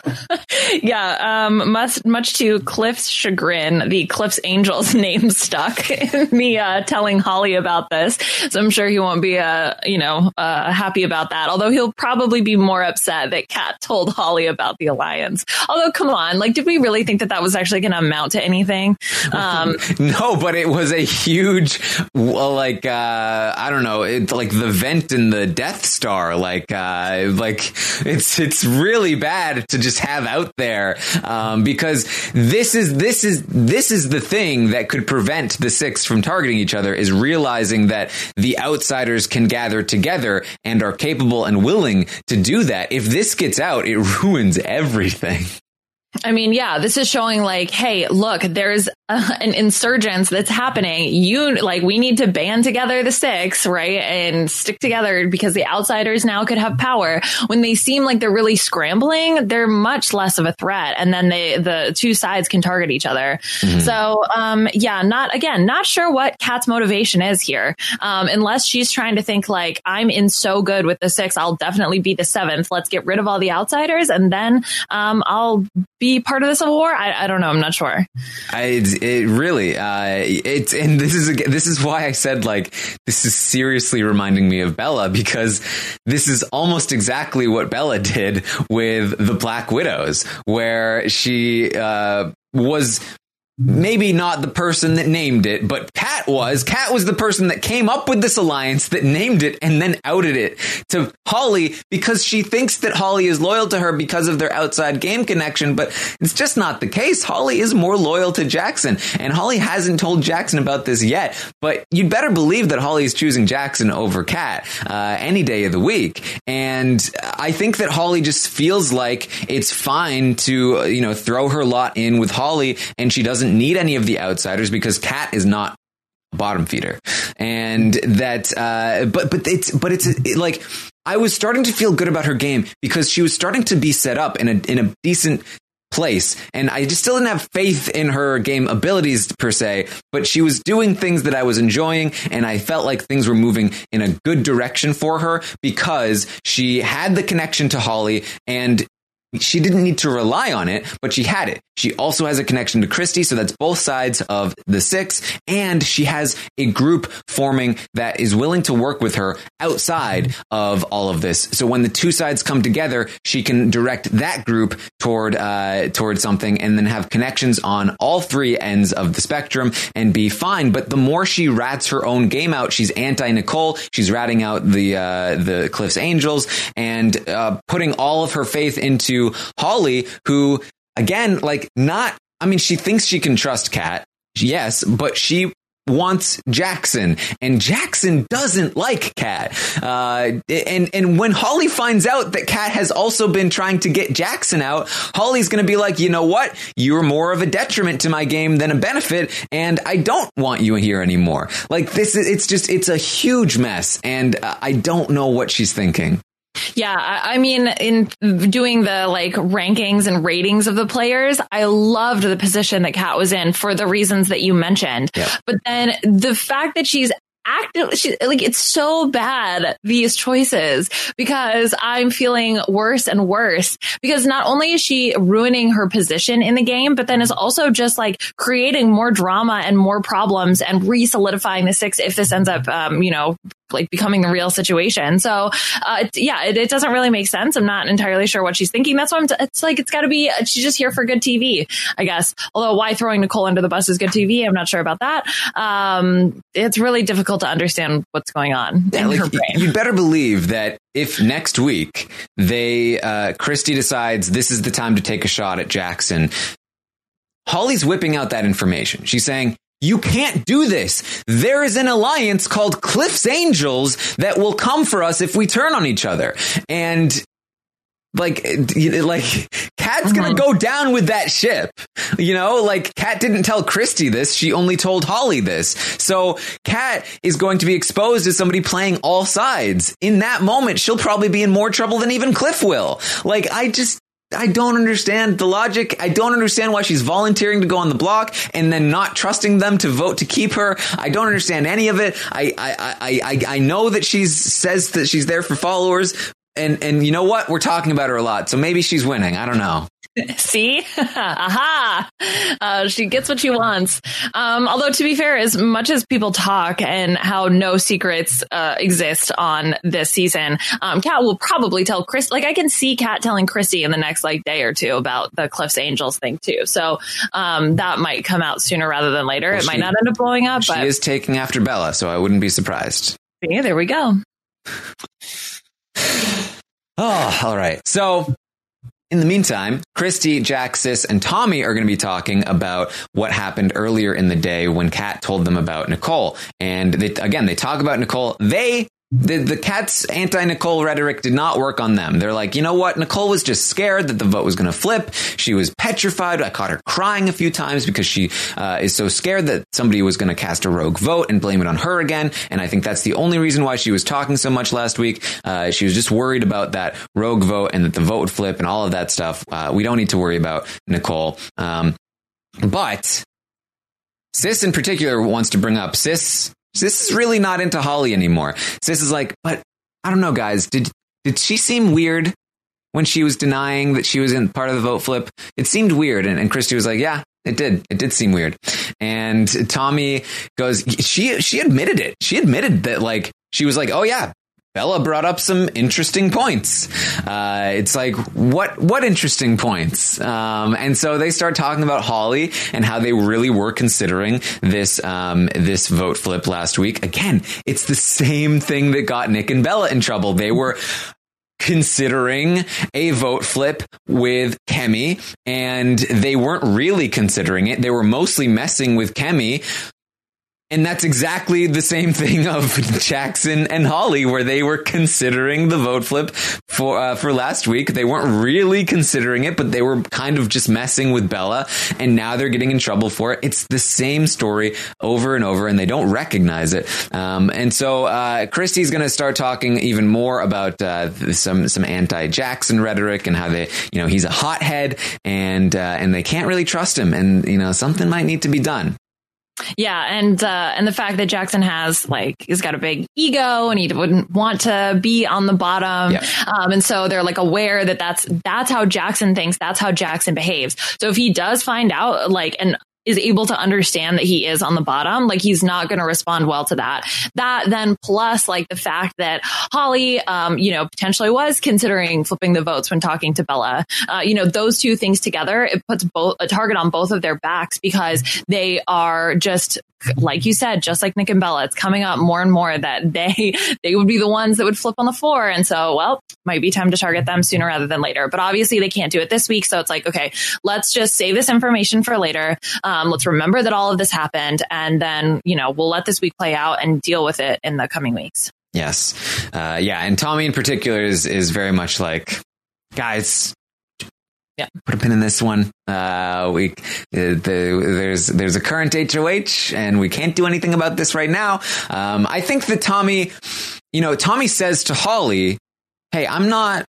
yeah, um, much, much to Cliff's chagrin, the Cliff's Angels name stuck in the uh, telling Holly about this. So I'm sure he won't be, uh, you know, uh, happy about that. Although he'll probably be more upset that Kat told Holly about the alliance. Although, come on, like, did we really think that that was actually going to amount to anything? Um, no, but it was a huge, well, like uh, I don't know, it's like the vent in the Death Star. Like, uh, like it's it's really bad to just have out there um, because this is this is this is the thing that could prevent the six from targeting each other is realizing that the outsiders can gather together and are capable and willing to do that. If this gets out, it ruins everything. I mean, yeah, this is showing like, hey, look, there's uh, an insurgence that's happening. You like, we need to band together the six, right? And stick together because the outsiders now could have power. When they seem like they're really scrambling, they're much less of a threat. And then they, the two sides can target each other. Mhm. So, um, yeah, not, again, not sure what Kat's motivation is here. Um, unless she's trying to think like, I'm in so good with the six, I'll definitely be the seventh. Let's get rid of all the outsiders and then, um, I'll be part of the Civil War. I, I don't know. I'm not sure. I, it, really, uh, it's, and this is, this is why I said like, this is seriously reminding me of Bella because this is almost exactly what Bella did with the Black Widows, where she, uh, was maybe not the person that named it, but Kat was. Kat was the person that came up with this alliance that named it and then outed it to Holly because she thinks that Holly is loyal to her because of their outside game connection, but it's just not the case. Holly is more loyal to Jackson, and Holly hasn't told Jackson about this yet, but you'd better believe that Holly is choosing Jackson over Kat uh, any day of the week. And I think that Holly just feels like it's fine to, uh, you know, throw her lot in with Holly, and she doesn't need any of the outsiders because Kat is not a bottom feeder, and that. Uh, but but it's but it's it, like I was starting to feel good about her game because she was starting to be set up in a in a decent place. And I just still didn't have faith in her game abilities per se, but she was doing things that I was enjoying. And I felt like things were moving in a good direction for her because she had the connection to Holly and she didn't need to rely on it, but she had it. She also has a connection to Christie, so that's both sides of the six. And she has a group forming that is willing to work with her outside of all of this. So when the two sides come together, she can direct that group toward uh, toward something, and then have connections on all three ends of the spectrum and be fine. But the more she rats her own game out, she's anti Nicole. She's ratting out the uh, the Cliffs Angels and uh, putting all of her faith into Holly, who again, like not, I mean, she thinks she can trust Kat. Yes, but she wants Jackson, and Jackson doesn't like Kat. Uh, and and when Holly finds out that Kat has also been trying to get Jackson out, Holly's going to be like, you know what? You're more of a detriment to my game than a benefit, and I don't want you here anymore. Like this, is, it's just it's a huge mess, and uh, I don't know what she's thinking. Yeah, I, I mean, in doing the like rankings and ratings of the players, I loved the position that Kat was in for the reasons that you mentioned. But then the fact that she's active she, like it's so bad these choices because i'm feeling worse and worse because not only is she ruining her position in the game but then is also just like creating more drama and more problems and re-solidifying the six if this ends up um, you know like becoming a real situation. So, uh, it- yeah, it, it doesn't really make sense. I'm not entirely sure what she's thinking. That's why I'm, t- it's like, it's gotta be, she's just here for good TV, I guess. Although why throwing Nicole under the bus is good TV, I'm not sure about that. Um, it's really difficult to understand what's going on Yeah, in like, her brain. You better believe that if next week they uh, Christie decides this is the time to take a shot at Jackson, Holly's whipping out that information. She's saying. You can't do this. There is an alliance called Cliff's Angels that will come for us if we turn on each other. And like, like, Kat's gonna go down with that ship. You know, like, Kat didn't tell Christie this. She only told Holly this. So, Kat is going to be exposed as somebody playing all sides. In that moment, she'll probably be in more trouble than even Cliff will. Like, I just, I don't understand the logic. I don't understand why she's volunteering to go on the block and then not trusting them to vote to keep her. I don't understand any of it. I I I I, I know that she's says that she's there for followers. And and you know what? We're talking about her a lot. So maybe she's winning. I don't know. See? Aha! Uh, she gets what she wants. Um, although, to be fair, as much as people talk and how no secrets uh, exist on this season, um, Kat will probably tell Chris. Like, I can see Kat telling Chrissy in the next like day or two about the Cliffs Angels thing too. So um, that might come out sooner rather than later. Well, it might not end up blowing up, She but is taking after Bella, so I wouldn't be surprised. yeah, there we go. Oh, all right. So in the meantime, Christie, Jack, Sis, and Tommy are going to be talking about what happened earlier in the day when Kat told them about Nicole. And they, again, they talk about Nicole. They the, the Kat's anti Nicole rhetoric did not work on them. They're like, you know what? Nicole was just scared that the vote was going to flip. She was petrified. I caught her crying a few times because she uh, is so scared that somebody was going to cast a rogue vote and blame it on her again. And I think that's the only reason why she was talking so much last week. Uh, she was just worried about that rogue vote and that the vote would flip and all of that stuff. Uh, we don't need to worry about Nicole. Um, but Sis in particular wants to bring up Sis. Sis is really not into Holly anymore. Sis is like, but I don't know, guys. Did did she seem weird when she was denying that she was in part of the vote flip? It seemed weird, and, and Christie was like, yeah. It did. It did seem weird. And Tommy goes, she, she admitted it. She admitted that like, she was like, oh yeah, Bella brought up some interesting points. Uh, it's like what what interesting points? Um, and so they start talking about Holly and how they really were considering this um, this vote flip last week. Again, it's the same thing that got Nick and Bella in trouble. They were considering a vote flip with Kemi and they weren't really considering it. They were mostly messing with Kemi and that's exactly the same thing of Jackson and Holly, where they were considering the vote flip for uh, for last week. They weren't really considering it, but they were kind of just messing with Bella, and now they're getting in trouble for it. It's the same story over and over, and they don't recognize it. Um, and so uh, Christie's going to start talking even more about uh, some some anti Jackson rhetoric and how they, you know, he's a hothead, and uh, and they can't really trust him, and you know, something might need to be done. Yeah, and uh, and the fact that Jackson has like he's got a big ego and he wouldn't want to be on the bottom, Yeah. um, and so they're like aware that that's that's how Jackson thinks, that's how Jackson behaves. So if he does find out like and is able to understand that he is on the bottom, like he's not going to respond well to that. That then plus like the fact that Holly, um, you know, potentially was considering flipping the votes when talking to Bella. Uh, you know, those two things together, it puts both a target on both of their backs because they are just like you said, just like Nick and Bella, it's coming up more and more that they they would be the ones that would flip on the floor. And so, well, might be time to target them sooner rather than later. But obviously they can't do it this week. So it's like, okay, let's just save this information for later. Um, let's remember that all of this happened. And then, you know, we'll let this week play out and deal with it in the coming weeks. Yes. Uh, yeah. And Tommy in particular is, is very much like, guys, yeah. put a pin in this one. Uh, we, the, the, there's, there's a current HOH and we can't do anything about this right now. Um, I think that Tommy, you know, Tommy says to Holly, Hey, I'm not,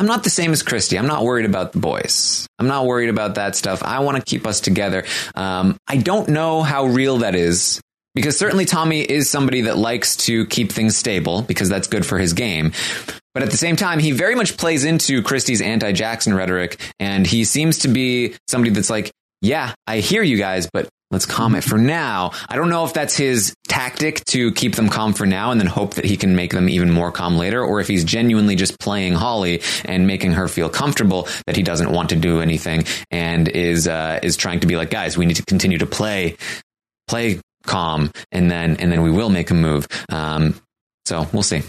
I'm not the same as Christie. I'm not worried about the boys. I'm not worried about that stuff. I want to keep us together. Um, I don't know how real that is because certainly Tommy is somebody that likes to keep things stable because that's good for his game. But at the same time, he very much plays into Christie's anti Jackson rhetoric. And he seems to be somebody that's like, yeah, I hear you guys, but let's calm it for now. I don't know if that's his tactic to keep them calm for now and then hope that he can make them even more calm later, or if he's genuinely just playing Holly and making her feel comfortable that he doesn't want to do anything and is, uh, is trying to be like, guys, we need to continue to play, play calm and then, and then we will make a move. Um, so we'll see.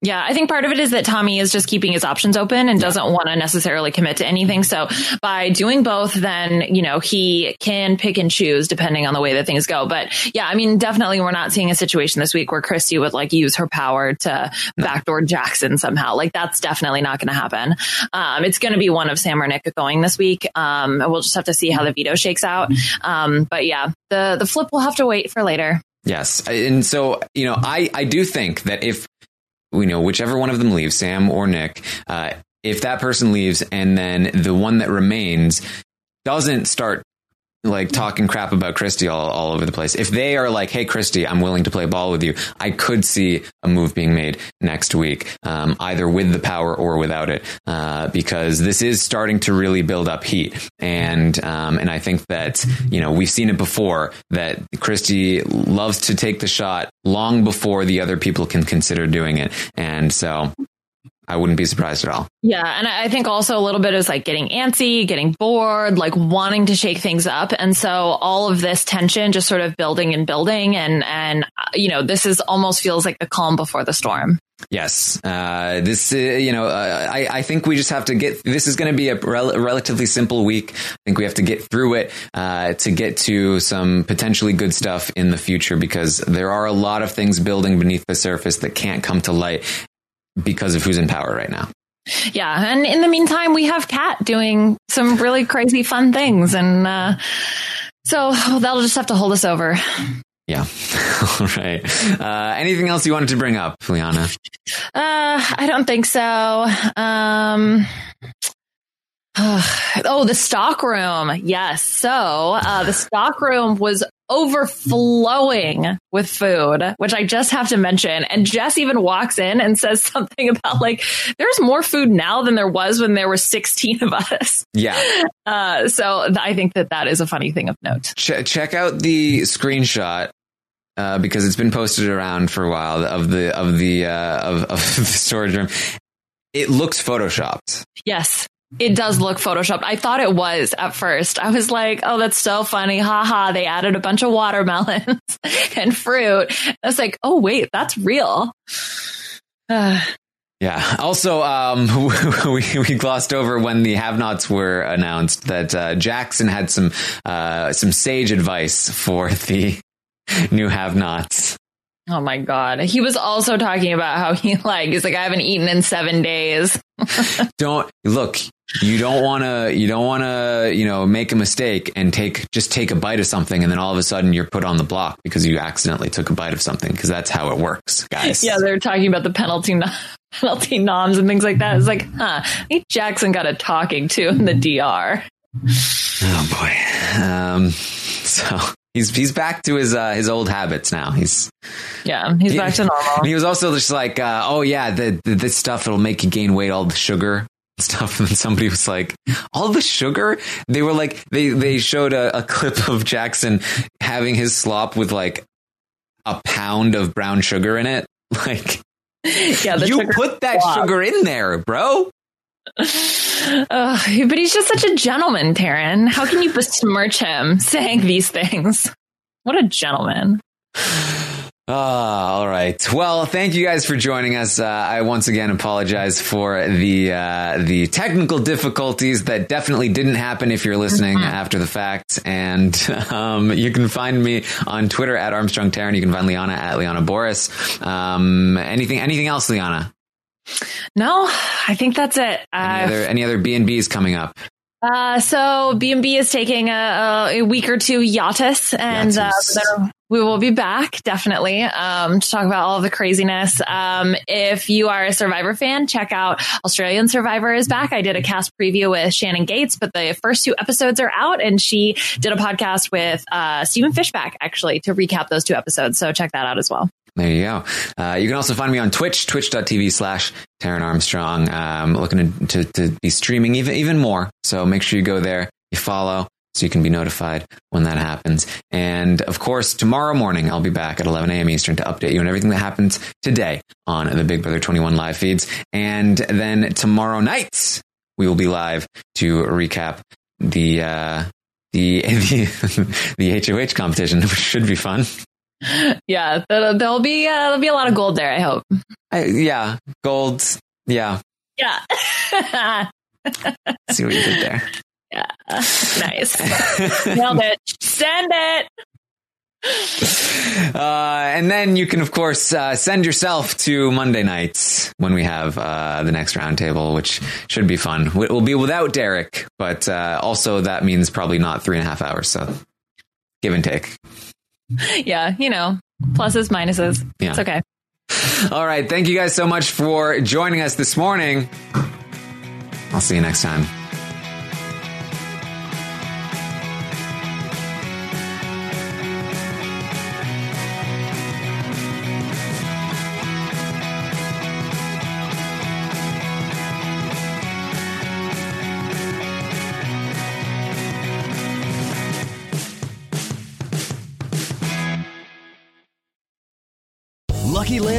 Yeah, I think part of it is that Tommy is just keeping his options open and doesn't want to necessarily commit to anything. So by doing both, then, you know, he can pick and choose depending on the way that things go. But yeah, I mean, definitely we're not seeing a situation this week where Christie would like use her power to backdoor Jackson somehow. Like that's definitely not going to happen. Um, it's going to be one of Sam or Nick going this week. Um, we'll just have to see how the veto shakes out. Um, but yeah, the, the flip will have to wait for later. Yes. And so, you know, I, I do think that if, you know, whichever one of them leaves, Sam or Nick, uh, if that person leaves and then the one that remains doesn't start like talking crap about Christie all, all over the place. If they are like, Hey, Christie, I'm willing to play ball with you. I could see a move being made next week, um, either with the power or without it, uh, because this is starting to really build up heat. And, um, and I think that, you know, we've seen it before that Christie loves to take the shot long before the other people can consider doing it. And so I wouldn't be surprised at all. Yeah. And I think also a little bit is like getting antsy, getting bored, like wanting to shake things up. And so all of this tension just sort of building and building. And, and, uh, you know, this is almost feels like the calm before the storm. Yes, uh, this uh, you know uh, I I think we just have to get. This is going to be a rel- relatively simple week. I think we have to get through it uh, to get to some potentially good stuff in the future because there are a lot of things building beneath the surface that can't come to light because of who's in power right now. Yeah. And in the meantime, we have Kat doing some really crazy fun things. And, uh, so that'll just have to hold us over. Yeah. All right. Uh, anything else you wanted to bring up, Liana? Uh, I don't think so. Um, oh, the stock room. Yes. So, uh, the stock room was overflowing with food, which I just have to mention. And Jess even walks in and says something about like, there's more food now than there was when there were 16 of us. Yeah. Uh, so I think that that is a funny thing of note. Ch- check out the screenshot uh, because it's been posted around for a while of the of the uh, of, of the storage room. It looks photoshopped. Yes. It does look photoshopped. I thought it was at first. I was like, oh, that's so funny. Ha ha. They added a bunch of watermelons and fruit. I was like, oh, wait, that's real. Yeah. Also, um, we, we glossed over when the have-nots were announced that uh, Jackson had some uh, some sage advice for the new have-nots. oh my God. He was also talking about how he like, he's like, I haven't eaten in seven days. Don't look. You don't want to. You don't want to. You know, make a mistake and take just take a bite of something, and then all of a sudden you're put on the block because you accidentally took a bite of something. Because that's how it works, guys. Yeah, they're talking about the penalty penalty noms and things like that. It's like, huh? I think Jackson got a talking to in the DR. Oh boy. Um. So he's he's back to his uh, his old habits now. He's Yeah, he's back to normal. He was also just like, uh, oh yeah, the, the, this stuff it'll make you gain weight, all the sugar stuff. And then somebody was like, all the sugar? They were like, they they showed a, a clip of Jackson having his slop with like a pound of brown sugar in it. Like, Yeah, you put that swab. sugar in there, bro. Ugh, but he's just such a gentleman, Taryn. How can you besmirch him saying these things? What a gentleman. Ah, all right. Well, thank you guys for joining us. Uh, I once again apologize for the uh, the technical difficulties that definitely didn't happen if you're listening after the fact. And um, you can find me on Twitter at Armstrong Taryn. You can find Liana at Liana Boris. Um, anything anything else, Liana? No, I think that's it. Any Uh, other any other B and B's coming up? Uh, so B&B is taking a, a week or two hiatus and uh, we will be back definitely um, to talk about all the craziness. Um, if you are a Survivor fan, check out Australian Survivor is back. I did a cast preview with Shannon Gaitz, but the first two episodes are out and she did a podcast with uh, Stephen Fishbach actually to recap those two episodes. So check that out as well. There you go. Uh, you can also find me on Twitch, twitch.tv slash Taryn Armstrong. Um, looking to, to, to be streaming even, even more. So make sure you go there, you follow so you can be notified when that happens. And of course, tomorrow morning, I'll be back at 11 a.m. Eastern to update you on everything that happens today on the Big Brother 21 live feeds. And then tomorrow night, we will be live to recap the, uh, the, the, the HOH competition, which should be fun. Yeah, there'll, there'll be uh, there'll be a lot of gold there. I hope. I, yeah, gold. Yeah, Yeah. see what you did there. Yeah. Nice. Nailed it. Send it. Uh, and then you can, of course, uh, send yourself to Monday nights when we have uh, the next roundtable, which should be fun. It will be without Derek, but uh, also that means probably not three and a half hours. So give and take. Yeah, you know, pluses, minuses. Yeah. It's okay. All right. Thank you guys so much for joining us this morning. I'll see you next time.